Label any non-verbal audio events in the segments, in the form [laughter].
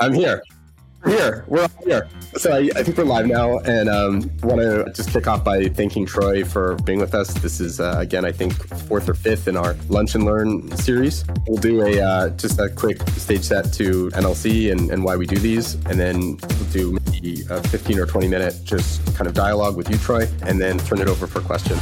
I'm here. We're here. We're here. So I, I, think we're live now, and um, want to just kick off by thanking Troy for being with us. This is uh, again, I think, fourth or fifth in our Lunch and Learn series. We'll do a uh, just a quick stage set to NLC and, and why we do these, and then we'll do maybe a 15 or 20 minute just kind of dialogue with you, Troy, and then turn it over for questions.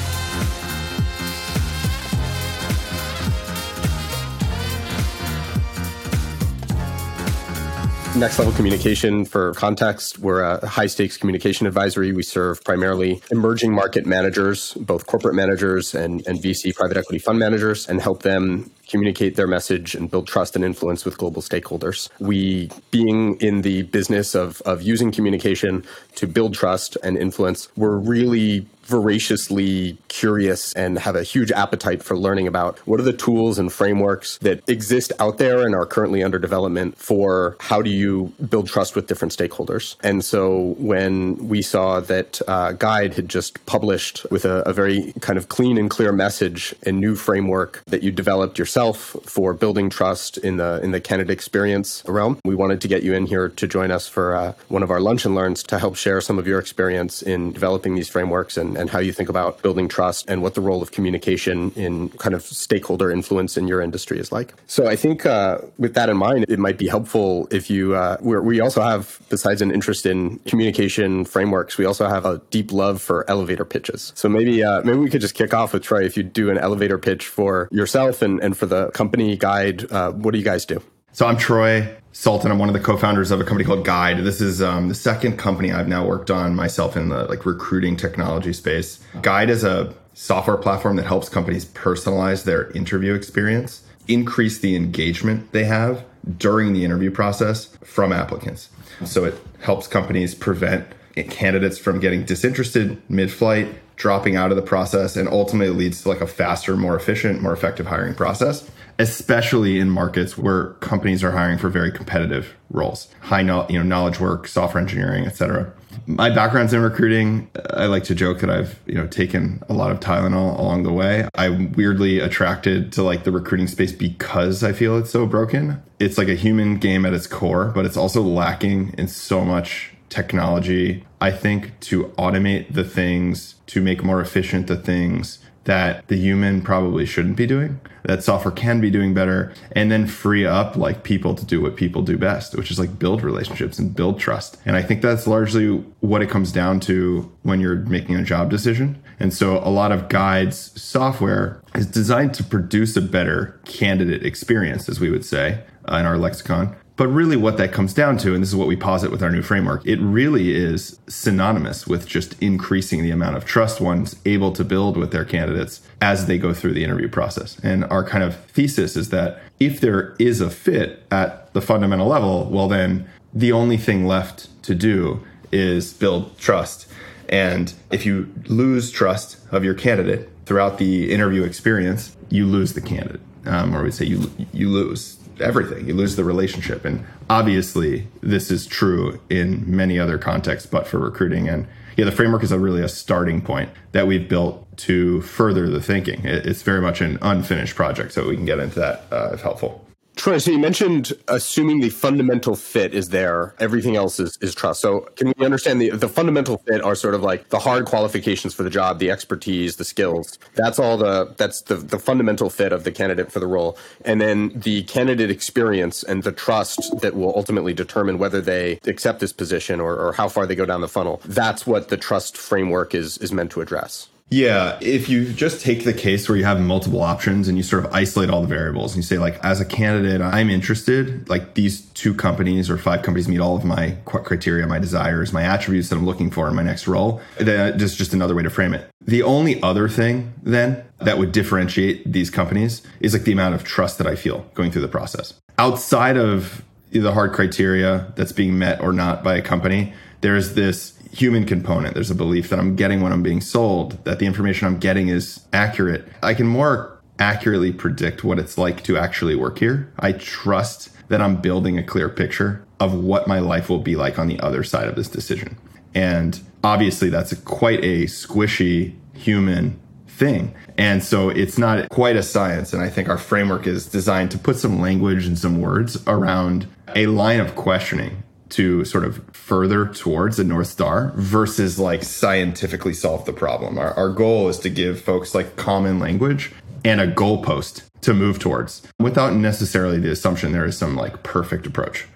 Next Level Communication, for context, we're a high stakes communication advisory. We serve primarily emerging market managers, both corporate managers and, and VC private equity fund managers, and help them communicate their message and build trust and influence with global stakeholders. We, being in the business of, of using communication to build trust and influence, we're really voraciously curious and have a huge appetite for learning about what are the tools and frameworks that exist out there and are currently under development for how do you build trust with different stakeholders. And so when we saw that uh, Guide had just published with a, a very kind of clean and clear message and new framework that you developed yourself for building trust in the in the candidate experience realm, we wanted to get you in here to join us for uh, one of our lunch and learns to help share some of your experience in developing these frameworks and and how you think about building trust and what the role of communication in kind of stakeholder influence in your industry is like. So I think uh, with that in mind, it might be helpful if you, uh, we also have, besides an interest in communication frameworks, we also have a deep love for elevator pitches. So maybe, uh, maybe we could just kick off with Troy. If you do an elevator pitch for yourself and, and for the company guide, uh, what do you guys do? So I'm Troy Sultan. I'm one of the co-founders of a company called Guide. This is um, the second company I've now worked on myself in the like recruiting technology space. Guide is a software platform that helps companies personalize their interview experience, increase the engagement they have during the interview process from applicants. So it helps companies prevent candidates from getting disinterested mid-flight, dropping out of the process, and ultimately leads to like a faster, more efficient, more effective hiring process especially in markets where companies are hiring for very competitive roles, high no, you know knowledge work, software engineering, etc. My background's in recruiting. I like to joke that I've you know taken a lot of Tylenol along the way. I'm weirdly attracted to like the recruiting space because I feel it's so broken. It's like a human game at its core, but it's also lacking in so much technology. I think to automate the things, to make more efficient the things that the human probably shouldn't be doing, that software can be doing better, and then free up like people to do what people do best, which is like build relationships and build trust. And I think that's largely what it comes down to when you're making a job decision. And so a lot of guides software is designed to produce a better candidate experience, as we would say in our lexicon. But really, what that comes down to, and this is what we posit with our new framework, it really is synonymous with just increasing the amount of trust one's able to build with their candidates as they go through the interview process. And our kind of thesis is that if there is a fit at the fundamental level, well, then the only thing left to do is build trust. And if you lose trust of your candidate throughout the interview experience, you lose the candidate, um, or we say you you lose everything. You lose the relationship. And obviously, this is true in many other contexts, but for recruiting. And yeah, the framework is a really a starting point that we've built to further the thinking. It's very much an unfinished project, so we can get into that uh, if helpful. Troy, so you mentioned assuming the fundamental fit is there, everything else is, is trust. So can we understand the, the fundamental fit are sort of like the hard qualifications for the job, the expertise, the skills. That's all the that's the, the fundamental fit of the candidate for the role. And then the candidate experience and the trust that will ultimately determine whether they accept this position or, or how far they go down the funnel. That's what the trust framework is is meant to address. Yeah, if you just take the case where you have multiple options and you sort of isolate all the variables and you say like as a candidate I'm interested like these two companies or five companies meet all of my criteria, my desires, my attributes that I'm looking for in my next role, then just just another way to frame it. The only other thing then that would differentiate these companies is like the amount of trust that I feel going through the process. Outside of the hard criteria that's being met or not by a company, there's this human component. There's a belief that I'm getting what I'm being sold, that the information I'm getting is accurate. I can more accurately predict what it's like to actually work here. I trust that I'm building a clear picture of what my life will be like on the other side of this decision. And obviously, that's a, quite a squishy human thing. And so it's not quite a science. And I think our framework is designed to put some language and some words around a line of questioning to sort of further towards the North Star versus like scientifically solve the problem. Our, our goal is to give folks like common language and a goalpost to move towards without necessarily the assumption there is some like perfect approach.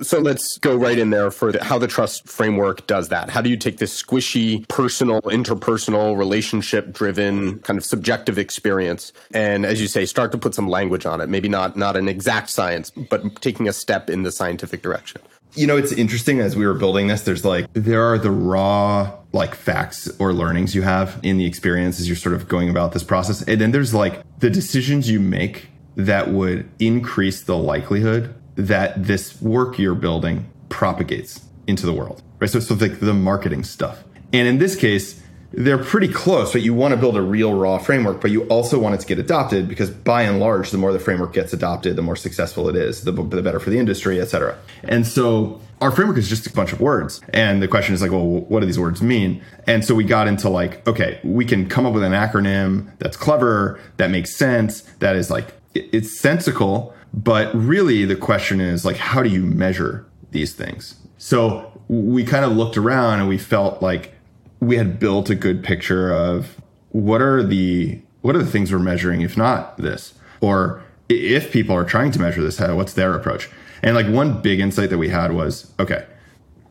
So let's go right in there for the, how the trust framework does that. How do you take this squishy, personal, interpersonal, relationship driven kind of subjective experience and as you say start to put some language on it. Maybe not not an exact science, but taking a step in the scientific direction. You know, it's interesting as we were building this there's like there are the raw like facts or learnings you have in the experience as you're sort of going about this process. And then there's like the decisions you make that would increase the likelihood that this work you're building propagates into the world, right? So, so like the marketing stuff. And in this case, they're pretty close, but you want to build a real raw framework, but you also want it to get adopted because by and large, the more the framework gets adopted, the more successful it is, the, the better for the industry, et cetera. And so our framework is just a bunch of words. And the question is like, well, what do these words mean? And so we got into like, okay, we can come up with an acronym that's clever, that makes sense, that is like, it's sensical, but really, the question is like, how do you measure these things? So we kind of looked around and we felt like we had built a good picture of what are the what are the things we're measuring, if not this, or if people are trying to measure this, what's their approach? And like one big insight that we had was, okay,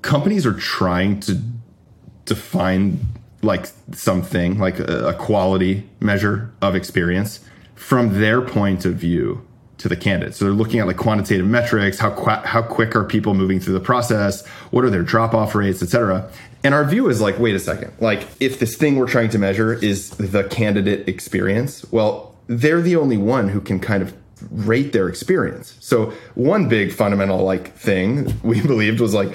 companies are trying to define like something like a, quality measure of experience from their point of view to the candidate. So they're looking at like quantitative metrics, how qu- how quick are people moving through the process, what are their drop off rates, et cetera. And our view is like, wait a second, like if this thing we're trying to measure is the candidate experience, well, they're the only one who can kind of rate their experience. So one big fundamental like thing [laughs] we believed was like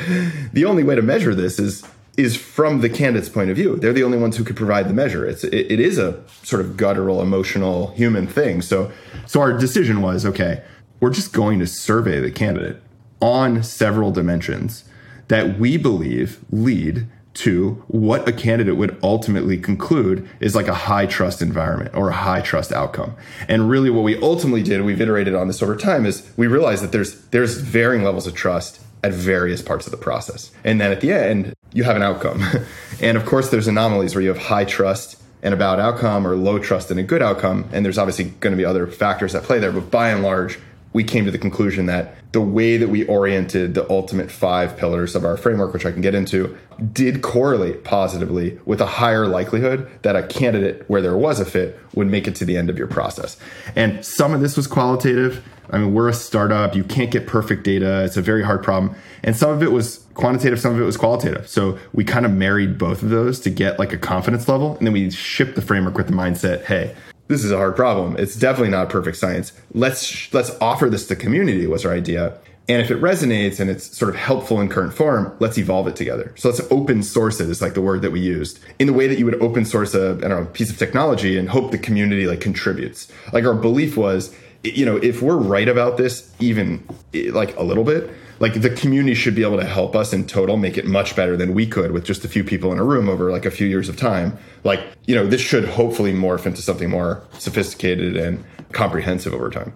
the only way to measure this is is from the candidate's point of view. They're the only ones who could provide the measure. It's it, it is a sort of guttural, emotional, human thing. So so our decision was okay. We're just going to survey the candidate on several dimensions that we believe lead to what a candidate would ultimately conclude is like a high trust environment or a high trust outcome. And really what we ultimately did, we've iterated on this over time, is we realized that there's there's varying levels of trust at various parts of the process. And then at the end, you have an outcome. [laughs] and of course, there's anomalies where you have high trust and a bad outcome or low trust and a good outcome. And there's obviously going to be other factors that play there. But by and large, we came to the conclusion that the way that we oriented the ultimate five pillars of our framework, which I can get into, did correlate positively with a higher likelihood that a candidate where there was a fit would make it to the end of your process. And some of this was qualitative, I mean, we're a startup. You can't get perfect data. It's a very hard problem. And some of it was quantitative, some of it was qualitative. So we kind of married both of those to get like a confidence level. And then we shipped the framework with the mindset, hey, this is a hard problem. It's definitely not perfect science. Let's let's offer this to the community was our idea. And if it resonates and it's sort of helpful in current form, let's evolve it together. So let's open source it is like the word that we used in the way that you would open source a, know, piece of technology and hope the community like contributes. Like our belief was you know, if we're right about this, even like a little bit, like the community should be able to help us in total make it much better than we could with just a few people in a room over like a few years of time. Like, you know, this should hopefully morph into something more sophisticated and comprehensive over time.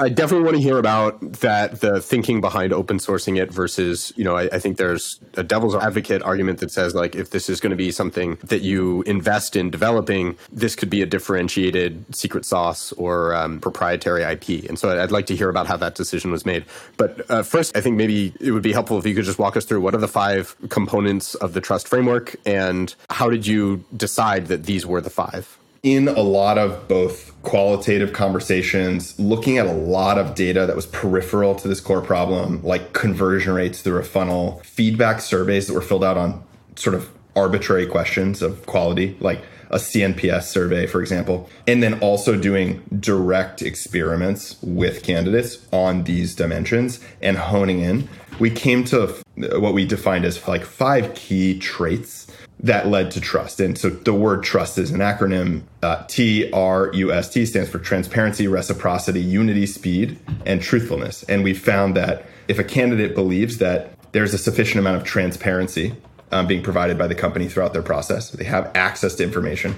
I definitely want to hear about that, the thinking behind open sourcing it versus, you know, I, I, think there's a devil's advocate argument that says, like, if this is going to be something that you invest in developing, this could be a differentiated secret sauce or um, proprietary IP. And so I'd like to hear about how that decision was made. But uh, first, I think maybe it would be helpful if you could just walk us through what are the five components of the trust framework and how did you decide that these were the five? In a lot of both qualitative conversations, looking at a lot of data that was peripheral to this core problem, like conversion rates through a funnel, feedback surveys that were filled out on sort of arbitrary questions of quality, like a CNPS survey, for example, and then also doing direct experiments with candidates on these dimensions and honing in. We came to what we defined as like five key traits that led to trust. And so the word trust is an acronym. Uh, T R U S T stands for transparency, reciprocity, unity, speed, and truthfulness. And we found that if a candidate believes that there's a sufficient amount of transparency um, being provided by the company throughout their process, they have access to information,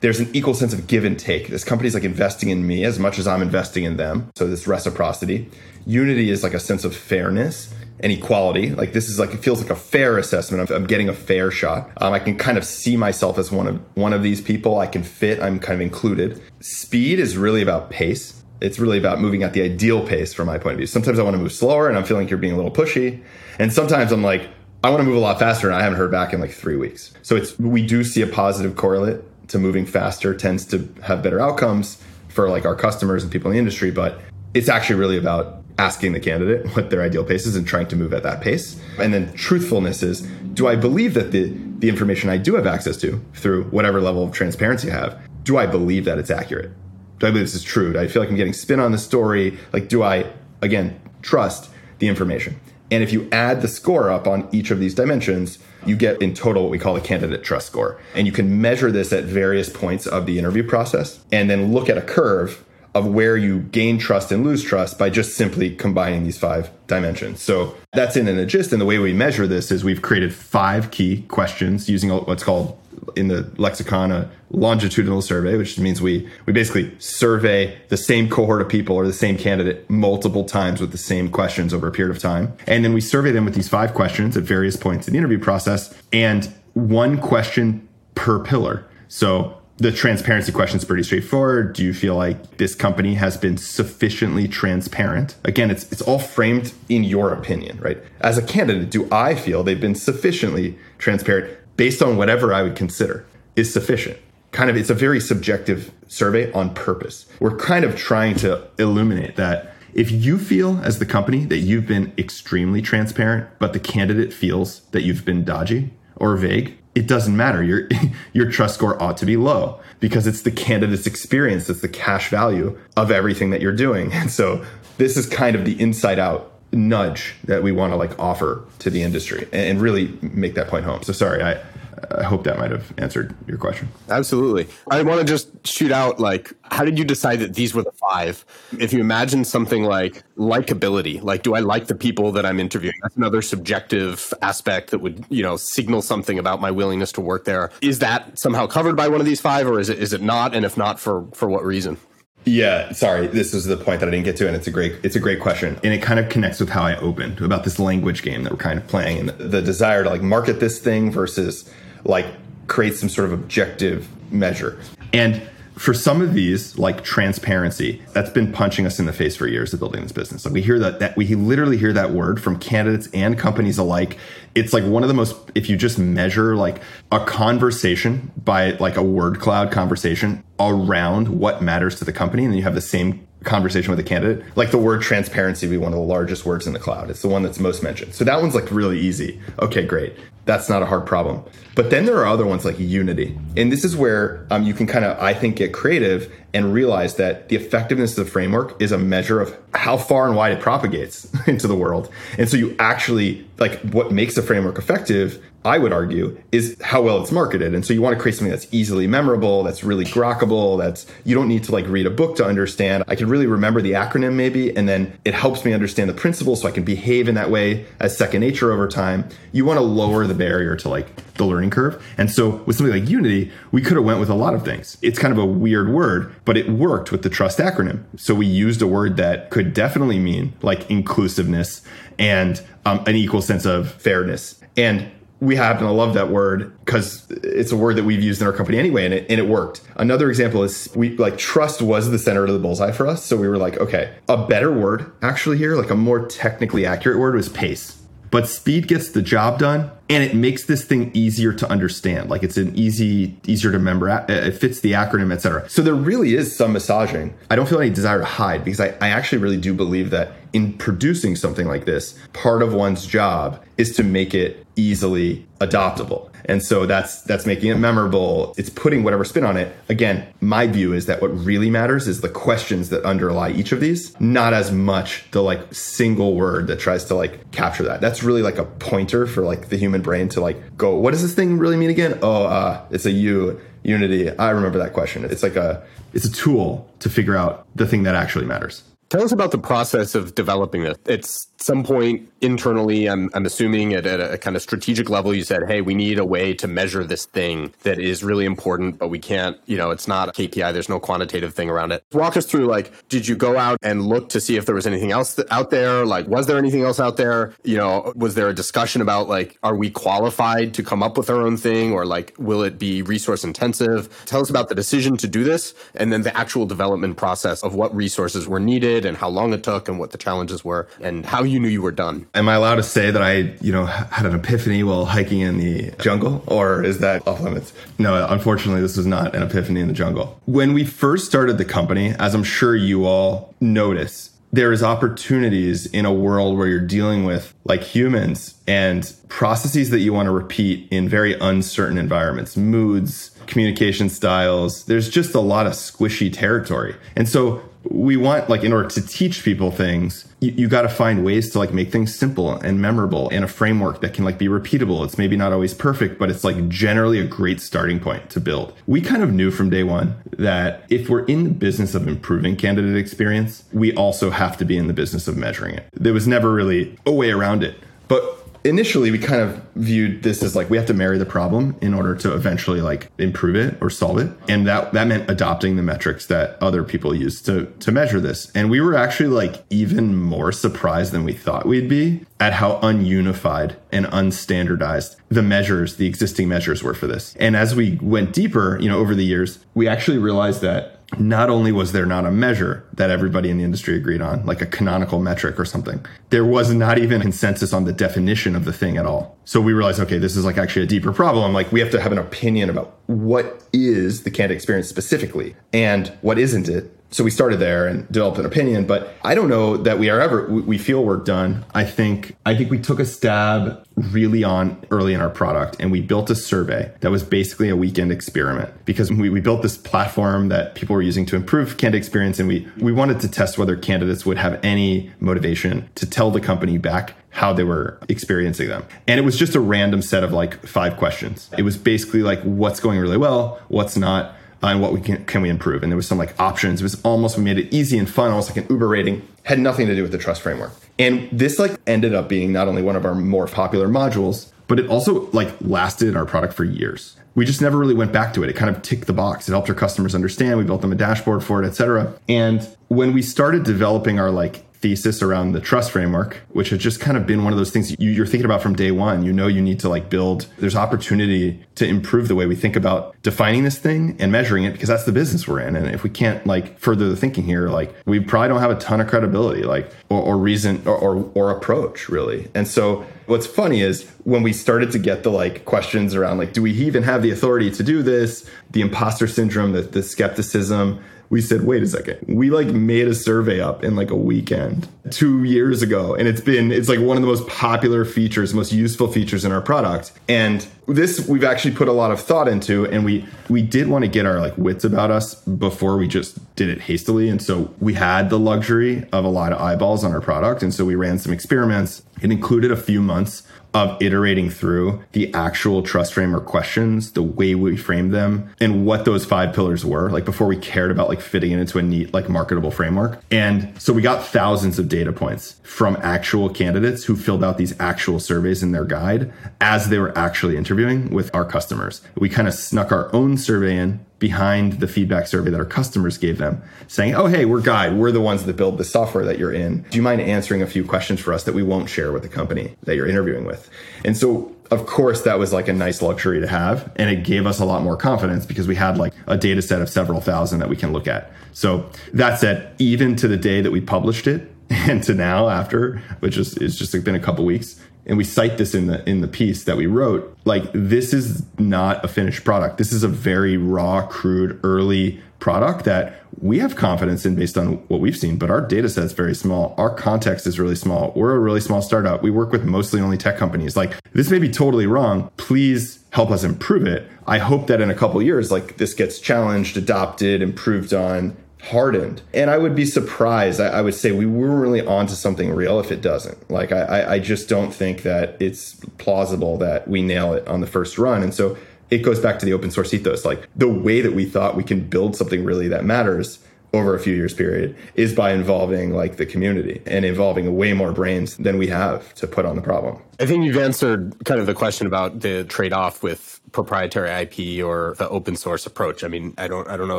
there's an equal sense of give and take. This company's like investing in me as much as I'm investing in them. So this reciprocity. Unity is like a sense of fairness and equality. Like this is like it feels like a fair assessment. I'm, I'm getting a fair shot. Um, I can kind of see myself as one of one of these people. I can fit. I'm kind of included. Speed is really about pace. It's really about moving at the ideal pace from my point of view. Sometimes I want to move slower, and I'm feeling like you're being a little pushy. And sometimes I'm like, I want to move a lot faster, and I haven't heard back in like three weeks. So it's we do see a positive correlate to moving faster tends to have better outcomes for like our customers and people in the industry, but it's actually really about asking the candidate [laughs] what their ideal pace is and trying to move at that pace. And then truthfulness is do I believe that the, the information I do have access to through whatever level of transparency I have, do I believe that it's accurate? Do I believe this is true? Do I feel like I'm getting spin on the story? Like, do I, again, trust the information? And if you add the score up on each of these dimensions, you get in total what we call a candidate trust score. And you can measure this at various points of the interview process and then look at a curve of where you gain trust and lose trust by just simply combining these five dimensions. So that's in an gist. And the way we measure this is we've created five key questions using what's called in the lexicon a longitudinal survey, which means we we basically survey the same cohort of people or the same candidate multiple times with the same questions over a period of time. And then we survey them with these five questions at various points in the interview process and one question per pillar. So the transparency question is pretty straightforward. Do you feel like this company has been sufficiently transparent? Again, it's it's all framed in your opinion, right? As a candidate, do I feel they've been sufficiently transparent based on whatever I would consider is sufficient? Kind of it's a very subjective survey on purpose. We're kind of trying to illuminate that if you feel as the company that you've been extremely transparent, but the candidate feels that you've been dodgy or vague, it doesn't matter. Your [laughs] your trust score ought to be low because it's the candidate's experience, it's the cash value of everything that you're doing. And so this is kind of the inside out nudge that we want to like offer to the industry and really make that point home. So sorry, I I hope that might have answered your question. Absolutely. I want to just shoot out like, how did you decide that these were the five? If you imagine something like likability, like, do I like the people that I'm interviewing? That's another subjective aspect that would, you know, signal something about my willingness to work there. Is that somehow covered by one of these five or is it, is it not? And if not, for, for what reason? Yeah, sorry. This is the point that I didn't get to, and it's a great it's a great question, and it kind of connects with how I opened about this language game that we're kind of playing, and the desire to like market this thing versus like create some sort of objective measure. And for some of these, like transparency, that's been punching us in the face for years of building this business. Like we hear that, that we literally hear that word from candidates and companies alike. It's like one of the most, if you just measure like a conversation by like a word cloud conversation around what matters to the company, and then you have the same conversation with a candidate. Like the word transparency be one of the largest words in the cloud. It's the one that's most mentioned. So that one's like really easy. Okay, great. That's not a hard problem. But then there are other ones like unity. And this is where um, you can kind of, I think, get creative and realize that the effectiveness of the framework is a measure of how far and wide it propagates [laughs] into the world. And so you actually, like, what makes a framework effective I would argue, is how well it's marketed. And so you want to create something that's easily memorable, that's really grokkable, that's you don't need to like read a book to understand. I can really remember the acronym maybe, and then it helps me understand the principles so I can behave in that way as second nature over time. You want to lower the barrier to like the learning curve. And so with something like Unity, we could have went with a lot of things. It's kind of a weird word, but it worked with the trust acronym. So we used a word that could definitely mean like inclusiveness and um, an equal sense of fairness. And we happen to love that word because it's a word that we've used in our company anyway, and it, and it worked. Another example is we like trust was the center of the bullseye for us. So we were like, okay, a better word actually here, like a more technically accurate word was pace. But speed gets the job done and it makes this thing easier to understand. Like it's an easy, easier to remember. It fits the acronym, etc. So there really is some massaging. I don't feel any desire to hide because I, I actually really do believe that in producing something like this, part of one's job is to make it easily adoptable. And so that's that's making it memorable. It's putting whatever spin on it. Again, my view is that what really matters is the questions that underlie each of these, not as much the like single word that tries to like capture that. That's really like a pointer for like the human brain to like go, what does this thing really mean again? Oh, uh, it's a U unity. I remember that question. It's like a it's a tool to figure out the thing that actually matters Tell us about the process of developing this. It's some point internally, I'm, I'm assuming at, at, a kind of strategic level, you said, hey, we need a way to measure this thing that is really important, but we can't, you know, it's not a KPI. There's no quantitative thing around it. Walk us through, like, did you go out and look to see if there was anything else out there? Like, was there anything else out there? You know, was there a discussion about, like, are we qualified to come up with our own thing or, like, will it be resource intensive? Tell us about the decision to do this and then the actual development process of what resources were needed and how long it took and what the challenges were and how you knew you were done. Am I allowed to say that I, you know, had an epiphany while hiking in the jungle, or is that off limits? No, unfortunately, this was not an epiphany in the jungle. When we first started the company, as I'm sure you all notice, there is opportunities in a world where you're dealing with like humans and processes that you want to repeat in very uncertain environments, moods, communication styles. There's just a lot of squishy territory. And so we want like in order to teach people things you, you got to find ways to like make things simple and memorable in a framework that can like be repeatable. It's maybe not always perfect but it's like generally a great starting point to build. We kind of knew from day one that if we're in the business of improving candidate experience we also have to be in the business of measuring it. There was never really a way around it. But initially we kind of viewed this as like we have to marry the problem in order to eventually like improve it or solve it. And that that meant adopting the metrics that other people use to to measure this. And we were actually like even more surprised than we thought we'd be at how ununified and unstandardized the measures the existing measures were for this. And as we went deeper you know over the years we actually realized that not only was there not a measure that everybody in the industry agreed on, like a canonical metric or something, there was not even consensus on the definition of the thing at all. So we realized, okay, this is like actually a deeper problem. Like we have to have an opinion about what is the candidate experience specifically and what isn't it so we started there and developed an opinion but i don't know that we are ever we feel we're done i think i think we took a stab really on early in our product and we built a survey that was basically a weekend experiment because we, we built this platform that people were using to improve candidate experience and we we wanted to test whether candidates would have any motivation to tell the company back how they were experiencing them. And it was just a random set of like five questions. It was basically like what's going really well, what's not, and what we can can we improve. And there was some like options. It was almost we made it easy and fun, almost like an Uber rating. Had nothing to do with the trust framework. And this like ended up being not only one of our more popular modules, but it also like lasted our product for years. We just never really went back to it. It kind of ticked the box. It helped our customers understand. We built them a dashboard for it, et cetera. And when we started developing our like thesis around the trust framework, which had just kind of been one of those things you, are thinking about from day one. You know, you need to like build, there's opportunity to improve the way we think about defining this thing and measuring it because that's the business we're in. And if we can't like further the thinking here, like we probably don't have a ton of credibility, like, or, or reason or, or, or approach really. And so what's funny is when we started to get the like questions around like, do we even have the authority to do this? The imposter syndrome, the, the skepticism, we said, wait a second, we like made a survey up in like a weekend two years ago. And it's been, it's like one of the most popular features, most useful features in our product. And this we've actually put a lot of thought into and we we did want to get our like wits about us before we just did it hastily and so we had the luxury of a lot of eyeballs on our product and so we ran some experiments it included a few months of iterating through the actual trust framework questions, the way we framed them, and what those five pillars were, like before we cared about like fitting it into a neat, like marketable framework. And so we got thousands of data points from actual candidates who filled out these actual surveys in their guide as they were actually interviewing with our customers. We kind of snuck our own survey in behind the feedback survey that our customers gave them saying, Oh, hey, we're Guide. We're the ones that build the software that you're in. Do you mind answering a few questions for us that we won't share with the company that you're interviewing with? And so of course that was like a nice luxury to have and it gave us a lot more confidence because we had like a data set of several thousand that we can look at so that said even to the day that we published it [laughs] and to now after which is, is just like been a couple weeks and we cite this in the in the piece that we wrote like this is not a finished product. This is a very raw crude early product that we have confidence in based on what we've seen but our data set is very small. Our context is really small. We're a really small startup. We work with mostly only tech companies. Like this may be totally wrong. Please help us improve it. I hope that in a couple years like this gets challenged adopted improved on hardened. And I would be surprised. I, I, would say we were really onto something real if it doesn't. Like I, I just don't think that it's plausible that we nail it on the first run. And so it goes back to the open source ethos. Like the way that we thought we can build something really that matters over a few years period is by involving like the community and involving way more brains than we have to put on the problem. I think you've answered kind of the question about the trade-off with proprietary IP or the open source approach. I mean, I don't I don't know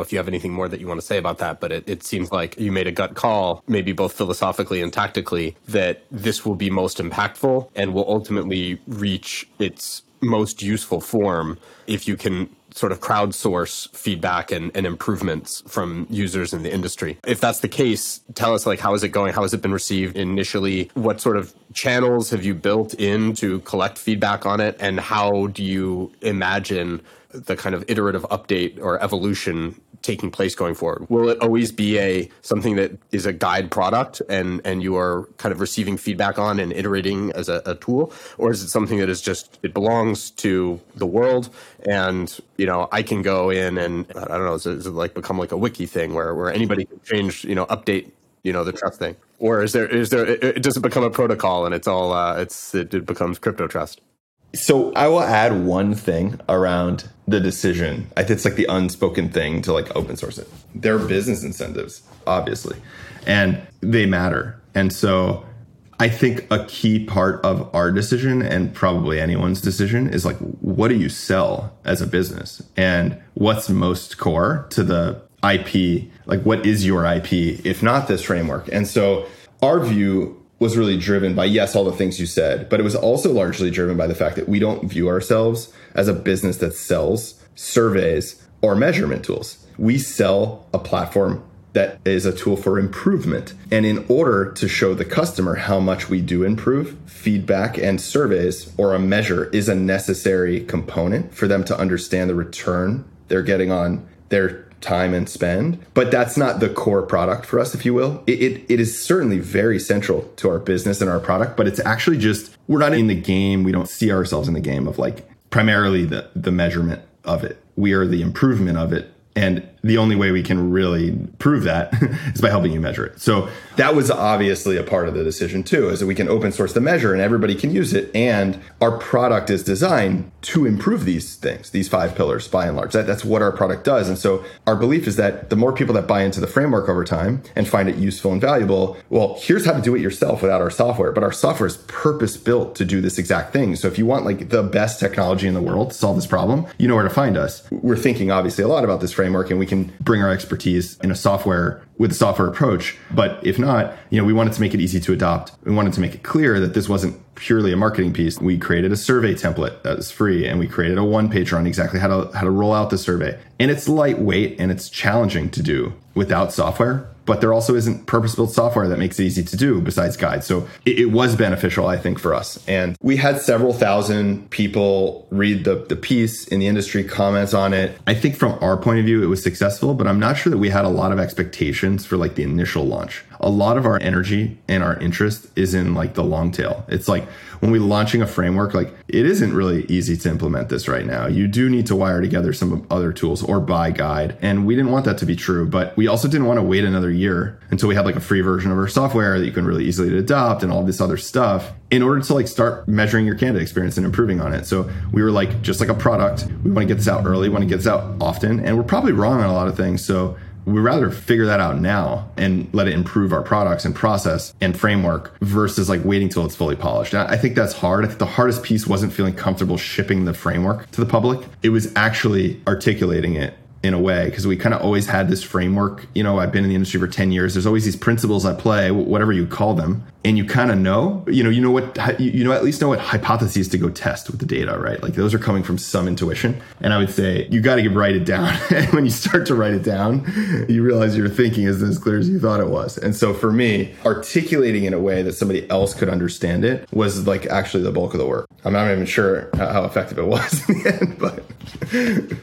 if you have anything more that you want to say about that, but it, it seems like you made a gut call, maybe both philosophically and tactically, that this will be most impactful and will ultimately reach its most useful form if you can sort of crowdsource feedback and, and improvements from users in the industry. If that's the case, tell us like how is it going? How has it been received initially? What sort of channels have you built in to collect feedback on it? And how do you imagine the kind of iterative update or evolution taking place going forward? Will it always be a something that is a guide product and and you are kind of receiving feedback on and iterating as a, a tool, or is it something that is just it belongs to the world and you know I can go in and I don't know is it, is it like become like a wiki thing where where anybody can change you know update you know the trust thing, or is there is there it, it does it become a protocol and it's all uh, it's it, it becomes crypto trust? So I will add one thing around the decision. I think it's like the unspoken thing to like open source it. There are business incentives, obviously, and they matter. And so I think a key part of our decision and probably anyone's decision is like, what do you sell as a business? And what's most core to the IP? Like, what is your IP, if not this framework? And so our view was really driven by yes all the things you said but it was also largely driven by the fact that we don't view ourselves as a business that sells surveys or measurement tools we sell a platform that is a tool for improvement and in order to show the customer how much we do improve feedback and surveys or a measure is a necessary component for them to understand the return they're getting on their time and spend. But that's not the core product for us, if you will. It, it, it is certainly very central to our business and our product, but it's actually just, we're not in the game. We don't see ourselves in the game of like primarily the, the measurement of it. We are the improvement of it and the only way we can really prove that [laughs] is by helping you measure it. So that was obviously a part of the decision too, is that we can open source the measure and everybody can use it. And our product is designed to improve these things, these five pillars by and large. That, that's what our product does. And so our belief is that the more people that buy into the framework over time and find it useful and valuable, well, here's how to do it yourself without our software. But our software is purpose built to do this exact thing. So if you want like the best technology in the world to solve this problem, you know where to find us. We're thinking obviously a lot about this framework and we can bring our expertise in a software with a software approach. But if not, you know, we wanted to make it easy to adopt. We wanted to make it clear that this wasn't purely a marketing piece. We created a survey template that was free and we created a one pager on exactly how to how to roll out the survey. And it's lightweight and it's challenging to do without software but there also isn't purpose built software that makes it easy to do besides guides. So it, it, was beneficial, I think, for us. And we had several thousand people read the, the piece in the industry, comments on it. I think from our point of view, it was successful, but I'm not sure that we had a lot of expectations for like the initial launch. A lot of our energy and our interest is in like the long tail. It's like when we're launching a framework, like it isn't really easy to implement this right now. You do need to wire together some other tools or buy guide. And we didn't want that to be true, but we also didn't want to wait another year until we had like a free version of our software that you can really easily adopt and all this other stuff in order to like start measuring your candidate experience and improving on it. So we were like, just like a product, we want to get this out early, want to get this out often. And we're probably wrong on a lot of things. So we rather figure that out now and let it improve our products and process and framework versus like waiting till it's fully polished. I think that's hard. I think the hardest piece wasn't feeling comfortable shipping the framework to the public. It was actually articulating it in a way because we kind of always had this framework you know i've been in the industry for 10 years there's always these principles at play whatever you call them and you kind of know you know you know what you know at least know what hypotheses to go test with the data right? Like those are coming from some intuition and i would say you got to write it down. [laughs] And when you start to write it down you realize your thinking isn't as clear as you thought it was. And so for me articulating in a way that somebody else could understand it was like actually the bulk of the work. I'm not even sure how effective it was in the end but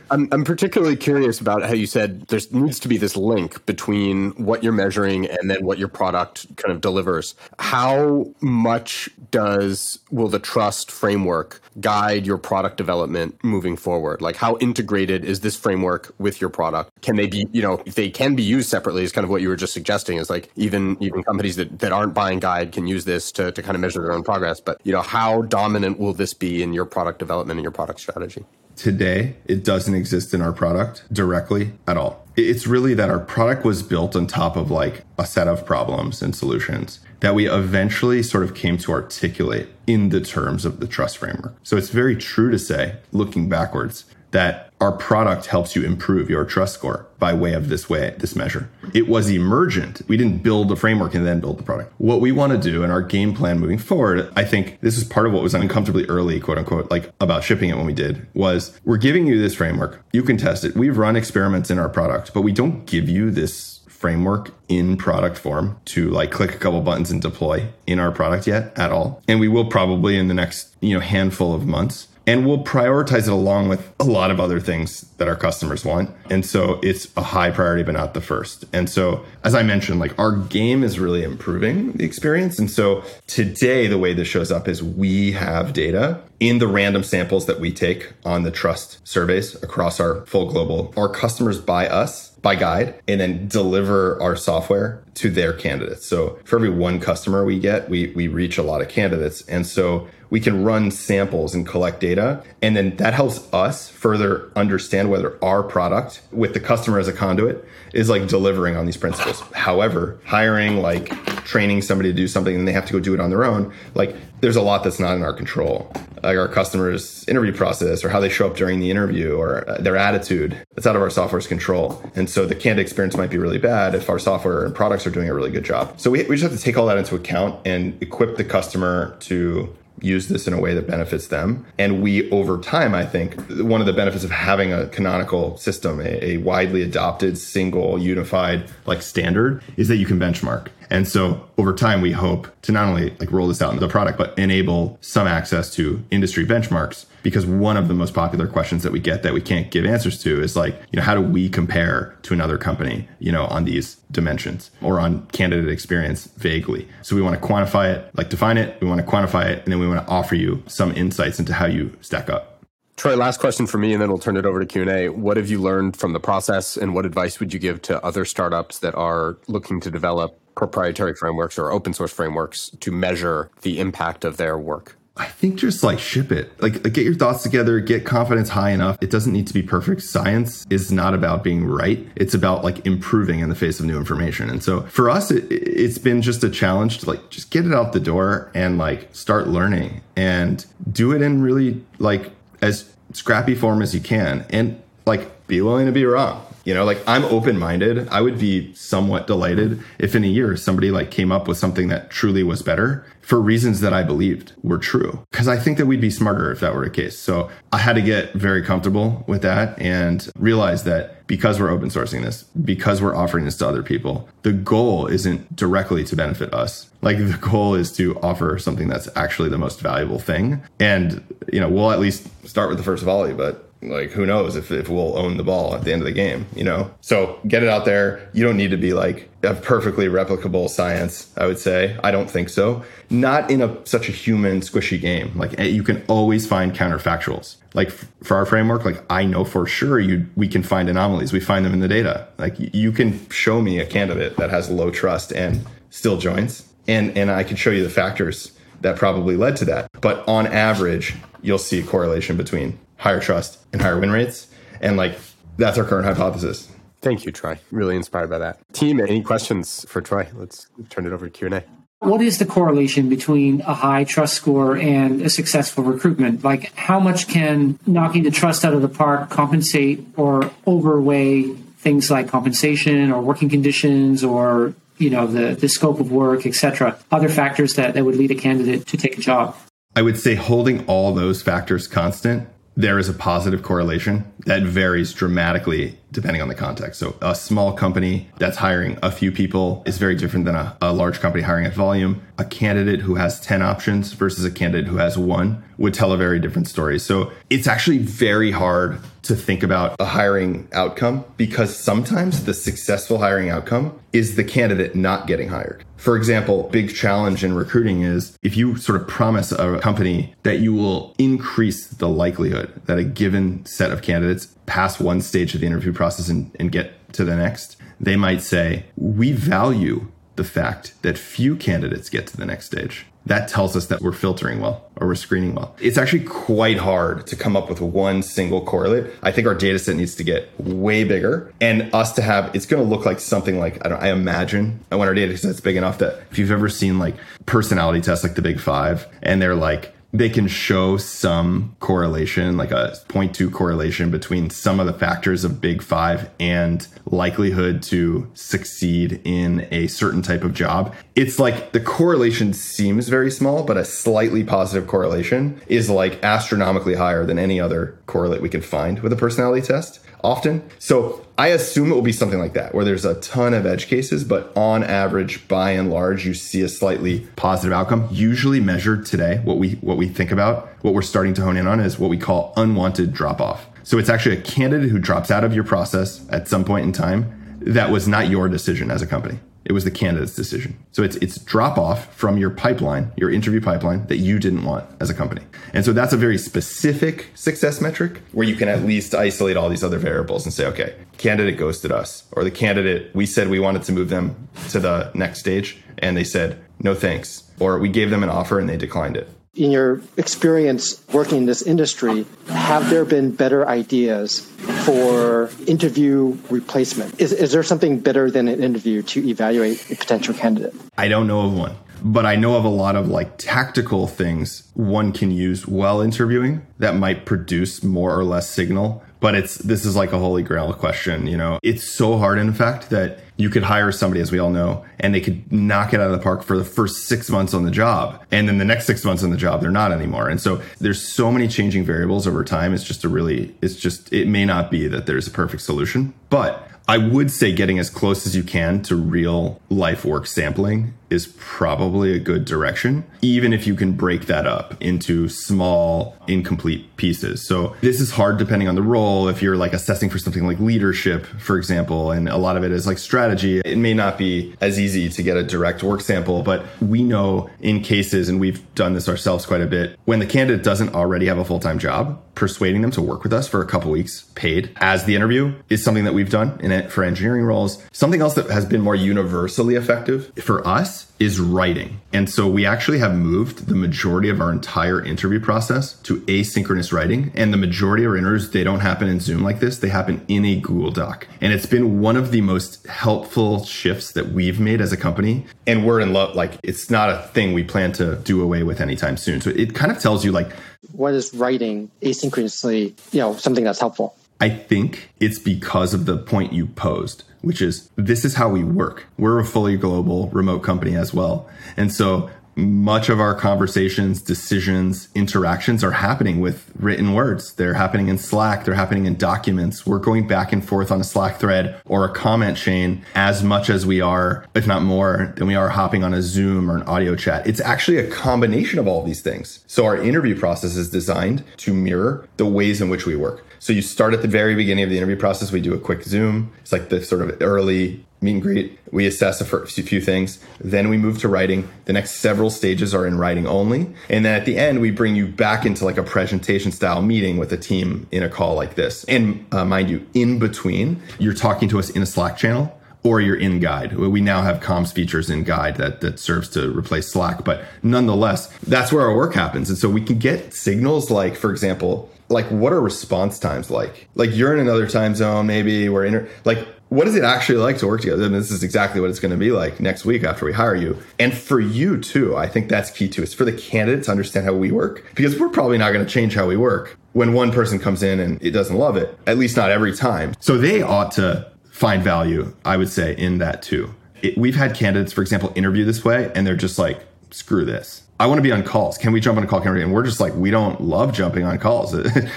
I'm, I'm particularly curious about how you said there needs to be this link between what you're measuring and then what your product kind of delivers. How much does will the trust framework guide your product development moving forward? Like how integrated is this framework with your product? Can they be, you know, if they can be used separately is kind of what you were just suggesting is like even even companies that, that aren't buying guide can use this to, to kind of measure their own progress. But you know, how dominant will this be in your product development and your product strategy? Today, it doesn't exist in our product directly at all. It's really that our product was built on top of like a set of problems and solutions that we eventually sort of came to articulate in the terms of the trust framework. So it's very true to say, looking backwards, that our product helps you improve your trust score by way of this way, this measure. It was emergent. We didn't build the framework and then build the product. What we want to do in our game plan moving forward, I think this is part of what was uncomfortably early, quote unquote, like about shipping it when we did, was we're giving you this framework. You can test it. We've run experiments in our product, but we don't give you this framework in product form to like click a couple buttons and deploy in our product yet at all. And we will probably in the next, you know, handful of months and we'll prioritize it along with a lot of other things that our customers want. And so it's a high priority, but not the first. And so, as I mentioned, like our game is really improving the experience. And so today, the way this shows up is we have data in the random samples that we take on the trust surveys across our full global. Our customers buy us by guide and then deliver our software to their candidates. So for every one customer we get, we, we reach a lot of candidates. And so we can run samples and collect data. And then that helps us further understand whether our product with the customer as a conduit is like delivering on these principles. However, hiring, like training somebody to do something and they have to go do it on their own, like there's a lot that's not in our control. Like our customers' interview process or how they show up during the interview or uh, their attitude, it's out of our software's control. And so the candidate experience might be really bad if our software and products are doing a really good job. So we, we just have to take all that into account and equip the customer to use this in a way that benefits them. And we, over time, I think one of the benefits of having a canonical system, a, a, widely adopted, single, unified like standard, is that you can benchmark. And so over time, we hope to not only like roll this out into the product, but enable some access to industry benchmarks. Because one of the most popular questions that we get that we can't give answers to is like, you know, how do we compare to another company, you know, on these dimensions or on candidate experience vaguely? So we want to quantify it, like define it, we want to quantify it, and then we want to offer you some insights into how you stack up. Troy, last question for me, and then we'll turn it over to Q and A. What have you learned from the process, and what advice would you give to other startups that are looking to develop proprietary frameworks or open source frameworks to measure the impact of their work? I think just like ship it. Like, like, get your thoughts together, get confidence high enough. It doesn't need to be perfect. Science is not about being right. It's about like improving in the face of new information. And so for us, it, it's been just a challenge to like just get it out the door and like start learning and do it in really like as scrappy form as you can and like be willing to be wrong. You know, like I'm open minded. I would be somewhat delighted if in a year somebody like came up with something that truly was better for reasons that I believed were true. Cause I think that we'd be smarter if that were the case. So I had to get very comfortable with that and realize that because we're open sourcing this, because we're offering this to other people, the goal isn't directly to benefit us. Like the goal is to offer something that's actually the most valuable thing. And, you know, we'll at least start with the first volley, but like who knows if, if we'll own the ball at the end of the game you know? So get it out there. You don't need to be like a perfectly replicable science i would say. I don't think so. Not in a such a human squishy game. Like eh, you can always find counterfactuals. Like for our framework like i know for sure you we can find anomalies. We find them in the data. Like you can show me a candidate that has low trust and still joins and and i can show you the factors that probably led to that. But on average you'll see a correlation between higher trust and higher win rates. And like that's our current hypothesis. Thank you, Troy. Really inspired by that. Team, any questions for Troy? Let's turn it over to Q&A. What is the correlation between a high trust score and a successful recruitment? Like how much can knocking the trust out of the park compensate or overweigh things like compensation or working conditions or you know the, the scope of work, etc. Other factors that, that would lead a candidate to take a job. I would say holding all those factors constant there is a positive correlation that varies dramatically depending on the context. So a small company that's hiring a few people is very different than a, a, large company hiring at volume. A candidate who has 10 options versus a candidate who has one would tell a very different story. So it's actually very hard to think about a hiring outcome because sometimes the successful hiring outcome is the candidate not getting hired. For example, big challenge in recruiting is if you sort of promise a company that you will increase the likelihood that a given set of candidates pass one stage of the interview process and, and get to the next, they might say, we value the fact that few candidates get to the next stage. that tells us that we're filtering well or we're screening well. It's actually quite hard to come up with one single correlate. I think our data set needs to get way bigger and us to have, it's going to look like something like, I don't, I imagine when our data set's big enough that if you've ever seen like personality tests like the big five and they're like, they can show some correlation, like a 0.2 correlation between some of the factors of big five and likelihood to succeed in a certain type of job. It's like the correlation seems very small, but a slightly positive correlation is like astronomically higher than any other correlate we can find with a personality test often. So I assume it will be something like that, where there's a ton of edge cases, but on average, by and large, you see a slightly positive outcome. Usually measured today, what we what we think about, what we're starting to hone in on is what we call unwanted drop off. So it's actually a candidate who drops out of your process at some point in time that was not your decision as a company. It was the candidate's decision. So it's it's drop off from your pipeline, your interview pipeline that you didn't want as a company. And so that's a very specific success metric where you can at least isolate all these other variables and say, okay, candidate ghosted us, or the candidate we said we wanted to move them to the next stage, and they said no thanks, or we gave them an offer and they declined it in your experience working in this industry, have there been better ideas for interview replacement? Is, is there something better than an interview to evaluate a potential candidate? I don't know of one, but I know of a lot of like tactical things one can use while interviewing that might produce more or less signal but it's this is like a holy grail question you know? It's so hard in fact that you could hire somebody as we all know and they could knock it out of the park for the first six months on the job and then the next six months on the job they're not anymore. And so there's so many changing variables over time. It's just a really it's just it may not be that there's a perfect solution but I would say getting as close as you can to real life work sampling is probably a good direction, even if you can break that up into small, incomplete pieces. So this is hard depending on the role. If you're like assessing for something like leadership, for example, and a lot of it is like strategy, it may not be as easy to get a direct work sample, but we know in cases, and we've done this ourselves quite a bit, when the candidate doesn't already have a full time job, persuading them to work with us for a couple weeks paid as the interview is something that we've done in it for engineering roles. Something else that has been more universally effective for us is writing. And so we actually have moved the majority of our entire interview process to asynchronous writing. And the majority of our interviews, they don't happen in Zoom like this. They happen in a Google Doc. And it's been one of the most helpful shifts that we've made as a company. And we're in love. Like it's not a thing we plan to do away with anytime soon. So it kind of tells you like, what is writing asynchronously, you know, something that's helpful? I think it's because of the point you posed, which is this is how we work. We're a fully global remote company as well. And so much of our conversations, decisions, interactions are happening with written words. They're happening in Slack. They're happening in documents. We're going back and forth on a Slack thread or a comment chain as much as we are, if not more, than we are hopping on a Zoom or an audio chat. It's actually a combination of all these things. So our interview process is designed to mirror the ways in which we work. So you start at the very beginning of the interview process. We do a quick Zoom. It's like the sort of early meet and greet. We assess a few things. Then we move to writing. The next several stages are in writing only. And then at the end, we bring you back into like a presentation style meeting with a team in a call like this. And uh, mind you, in between, you're talking to us in a Slack channel or you're in guide. We now have comms features in guide that, that serves to replace Slack, but nonetheless, that's where our work happens. And so we can get signals like, for example, like what are response times like? Like you're in another time zone, maybe we're in like what is it actually like to work together? Mean, this is exactly what it's going to be like next week after we hire you. And for you too, I think that's key too. It's for the candidates to understand how we work because we're probably not going to change how we work when one person comes in and it doesn't love it, at least not every time. So they ought to find value, I would say, in that too. It, we've had candidates, for example, interview this way and they're just like, screw this. I want to be on calls. Can we jump on a call? Can we? And we're just like, we don't love jumping on calls. [laughs] this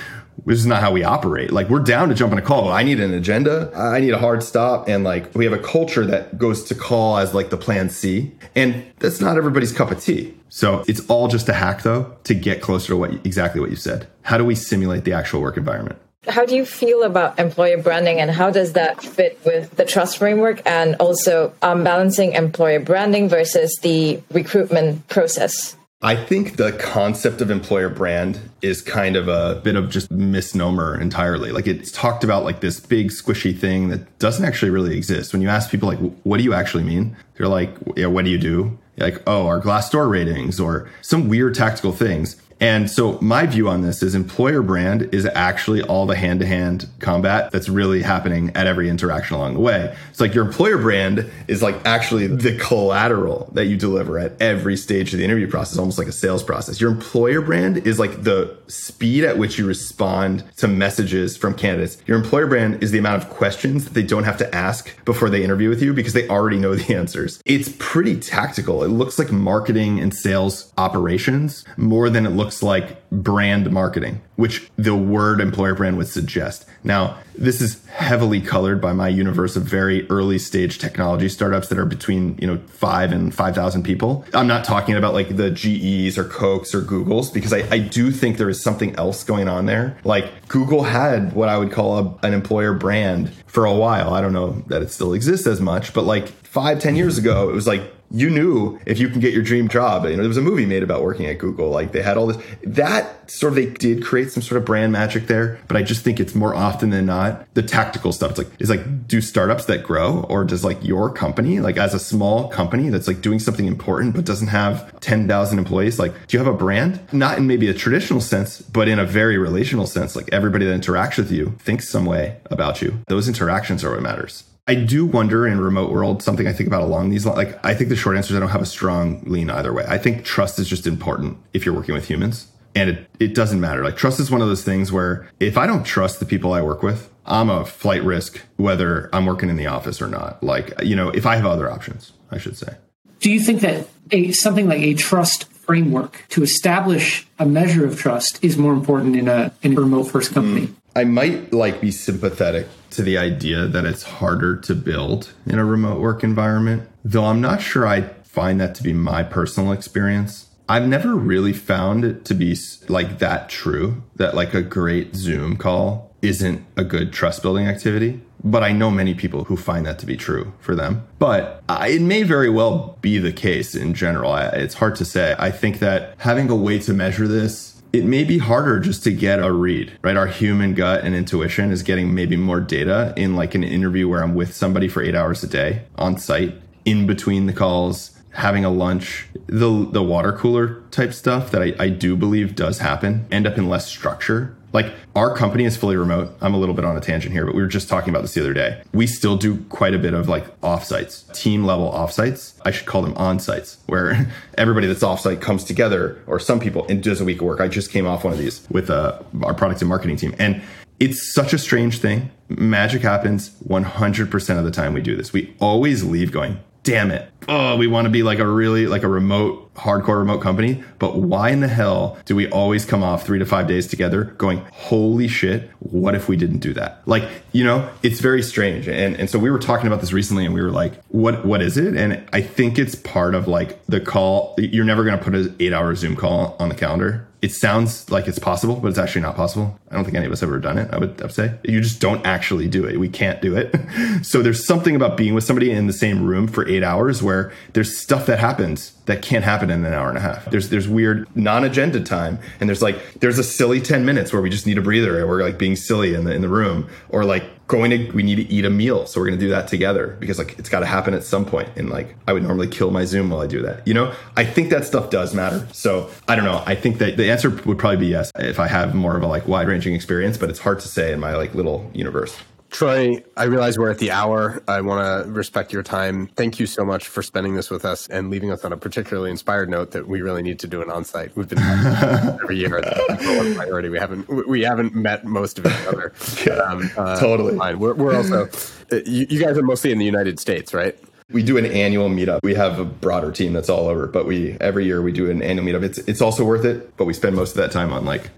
is not how we operate. Like we're down to jump on a call, but I need an agenda. I need a hard stop. And like we have a culture that goes to call as like the plan C. And that's not everybody's cup of tea. So it's all just a hack though to get closer to what exactly what you said. How do we simulate the actual work environment? How do you feel about employer branding and how does that fit with the trust framework and also um, balancing employer branding versus the recruitment process? I think the concept of employer brand is kind of a bit of just misnomer entirely. Like it's talked about like this big squishy thing that doesn't actually really exist. When you ask people like, what do you actually mean? They're like, yeah, what do you do? like, oh, our Glassdoor ratings or some weird tactical things. And so my view on this is employer brand is actually all the hand to hand combat that's really happening at every interaction along the way. It's like your employer brand is like actually the collateral that you deliver at every stage of the interview process, almost like a sales process. Your employer brand is like the speed at which you respond to messages from candidates. Your employer brand is the amount of questions that they don't have to ask before they interview with you because they already know the answers. It's pretty tactical. It looks like marketing and sales operations more than it looks looks like brand marketing, which the word employer brand would suggest. Now, this is heavily colored by my universe of very early stage technology startups that are between, you know, five and 5,000 people. I'm not talking about like the GEs or Cokes or Googles because I, I do think there is something else going on there. Like Google had what I would call a, an employer brand for a while. I don't know that it still exists as much, but like five, ten years ago, it was like you knew if you can get your dream job. You know, there was a movie made about working at Google. Like they had all this. That sort of they did create some sort of brand magic there, but I just think it's more often than not the tactical stuff. It's like is like do startups that grow, or does like your company, like as a small company that's like doing something important but doesn't have ten thousand employees, like do you have a brand? Not in maybe a traditional sense, but in a very relational sense. Like everybody that interacts with you thinks some way about you. Those interactions are what matters. I do wonder in remote world something I think about along these lines. Like I think the short answer is I don't have a strong lean either way. I think trust is just important if you're working with humans. And it, it doesn't matter. Like trust is one of those things where if I don't trust the people I work with, I'm a flight risk whether I'm working in the office or not. Like, you know, if I have other options, I should say. Do you think that a something like a trust framework to establish a measure of trust is more important in a in a remote first company? Mm. I might like be sympathetic to the idea that it's harder to build in a remote work environment, though I'm not sure I find that to be my personal experience. I've never really found it to be like that true that like a great Zoom call isn't a good trust building activity. But I know many people who find that to be true for them. But it may very well be the case in general. It's hard to say. I think that having a way to measure this it may be harder just to get a read, right? Our human gut and intuition is getting maybe more data in like an interview where I'm with somebody for eight hours a day on site, in between the calls, having a lunch, the the water cooler type stuff that I, I do believe does happen, end up in less structure like our company is fully remote. I'm a little bit on a tangent here, but we were just talking about this the other day. We still do quite a bit of like offsites, team level offsites. I should call them onsites, where [laughs] everybody that's offsite comes together, or some people and does a week of work. I just came off one of these with uh, our product and marketing team, and it's such a strange thing. Magic happens 100% of the time we do this. We always leave going, damn it. Oh, we want to be like a really like a remote, hardcore remote company. But why in the hell do we always come off three to five days together going, holy shit, what if we didn't do that? Like, you know, it's very strange. And and so we were talking about this recently and we were like, what what is it? And I think it's part of like the call. You're never gonna put an eight hour Zoom call on the calendar it sounds like it's possible, but it's actually not possible. I don't think any of us have ever done it. I would, I would say you just don't actually do it. We can't do it. [laughs] so there's something about being with somebody in the same room for eight hours where there's stuff that happens that can't happen in an hour and a half. There's there's weird non-agenda time, and there's like there's a silly ten minutes where we just need a breather, and we're like being silly in the in the room, or like going to we need to eat a meal so we're to do that together because like it's got to happen at some point. point and like i would normally kill my zoom while i do that you know i think that stuff does matter so i don't know i think that the answer would probably be yes if i have more of a like wide ranging experience but it's hard to say in my like little universe Troy, I realize we're at the hour. I want to respect your time. Thank you so much for spending this with us and leaving us on a particularly inspired note that we really need to do an on-site. We've been [laughs] every year one priority. We haven't we haven't met most of each other. [laughs] yeah, um, uh, totally. Fine. We're, we're also uh, you, you guys are mostly in the United States, right? We do an annual meetup. We have a broader team that's all over, but we every year we do an annual meetup. It's it's also worth it, but we spend most of that time on like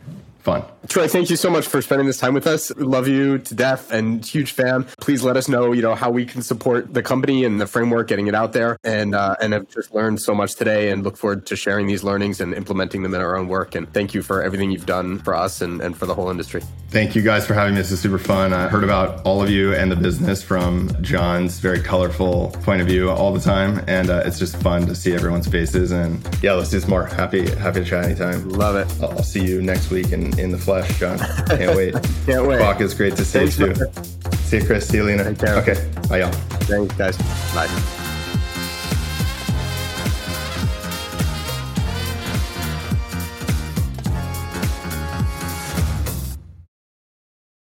fun. Troy, thank you so much for spending this time with us. Love you to death and huge fan. Please let us know, you know, how we can support the company and the framework, getting it out there. And uh, and I've just learned so much today and look forward to sharing these learnings and implementing them in our own work. And thank you for everything you've done for us and, and for the whole industry. Thank you guys for having me. This is super fun. I heard about all of you and the business from John's very colorful point of view all the time. And uh, it's just fun to see everyone's faces. And yeah, let's do some more. Happy, happy to chat anytime. Love it. I'll, I'll see you next week in, in the flesh John. Can't wait. [laughs] Can't wait. Bach is great to see Thanks, you too. See you, Chris. See you, Lena. Okay. Bye, y'all. Thanks, guys. Bye.